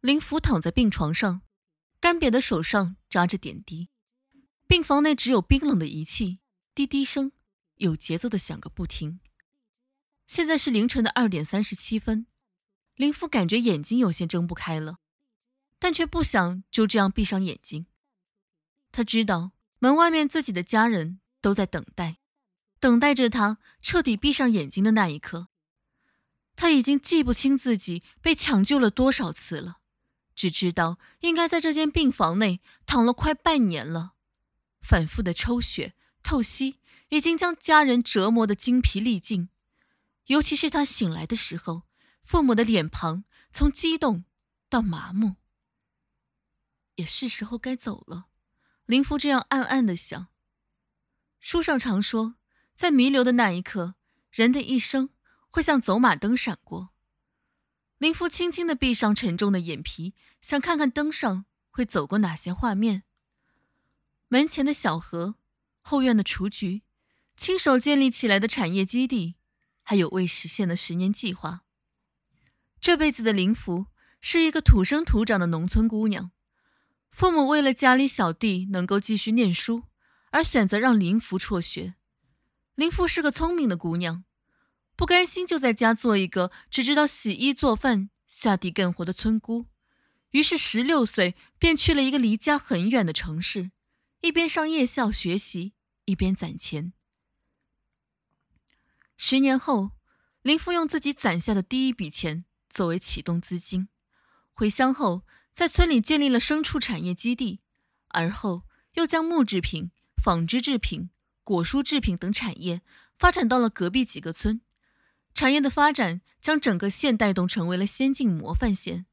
林福躺在病床上，干瘪的手上扎着点滴。病房内只有冰冷的仪器，滴滴声有节奏的响个不停。现在是凌晨的二点三十七分，林福感觉眼睛有些睁不开了，但却不想就这样闭上眼睛。他知道门外面自己的家人都在等待，等待着他彻底闭上眼睛的那一刻。他已经记不清自己被抢救了多少次了，只知道应该在这间病房内躺了快半年了。反复的抽血、透析，已经将家人折磨得精疲力尽。尤其是他醒来的时候，父母的脸庞从激动到麻木。也是时候该走了，林福这样暗暗的想。书上常说，在弥留的那一刻，人的一生会像走马灯闪过。林福轻轻的闭上沉重的眼皮，想看看灯上会走过哪些画面。门前的小河，后院的雏菊，亲手建立起来的产业基地，还有未实现的十年计划。这辈子的林福是一个土生土长的农村姑娘，父母为了家里小弟能够继续念书，而选择让林福辍学。林福是个聪明的姑娘，不甘心就在家做一个只知道洗衣做饭、下地干活的村姑，于是十六岁便去了一个离家很远的城市。一边上夜校学习，一边攒钱。十年后，林父用自己攒下的第一笔钱作为启动资金，回乡后在村里建立了牲畜产业基地，而后又将木制品、纺织制品、果蔬制品等产业发展到了隔壁几个村。产业的发展将整个县带动成为了先进模范县。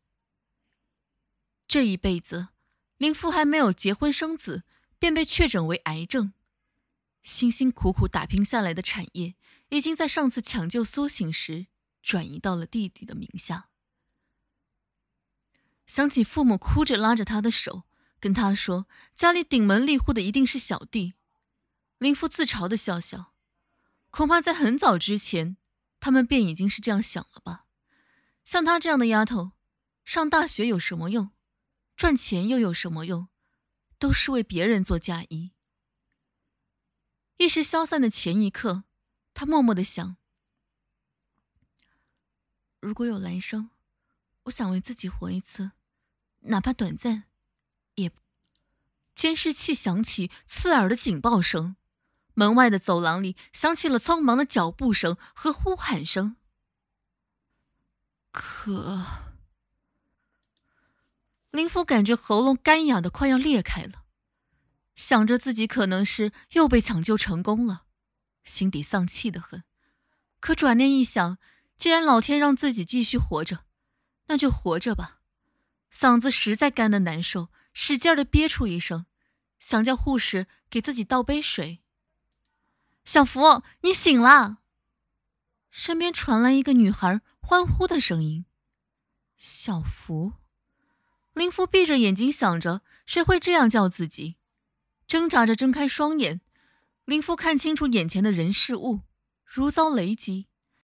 这一辈子，林父还没有结婚生子。便被确诊为癌症，辛辛苦苦打拼下来的产业，已经在上次抢救苏醒时转移到了弟弟的名下。想起父母哭着拉着他的手，跟他说家里顶门立户的一定是小弟，林父自嘲的笑笑，恐怕在很早之前，他们便已经是这样想了吧。像她这样的丫头，上大学有什么用？赚钱又有什么用？都是为别人做嫁衣。意识消散的前一刻，他默默的想：如果有来生，我想为自己活一次，哪怕短暂，也。监视器响起刺耳的警报声，门外的走廊里响起了匆忙的脚步声和呼喊声。可。林福感觉喉咙干哑的快要裂开了，想着自己可能是又被抢救成功了，心底丧气的很。可转念一想，既然老天让自己继续活着，那就活着吧。嗓子实在干的难受，使劲的憋出一声，想叫护士给自己倒杯水。小福，你醒了！身边传来一个女孩欢呼的声音。小福。林福闭着眼睛想着，谁会这样叫自己？挣扎着睁开双眼，林福看清楚眼前的人事物，如遭雷击。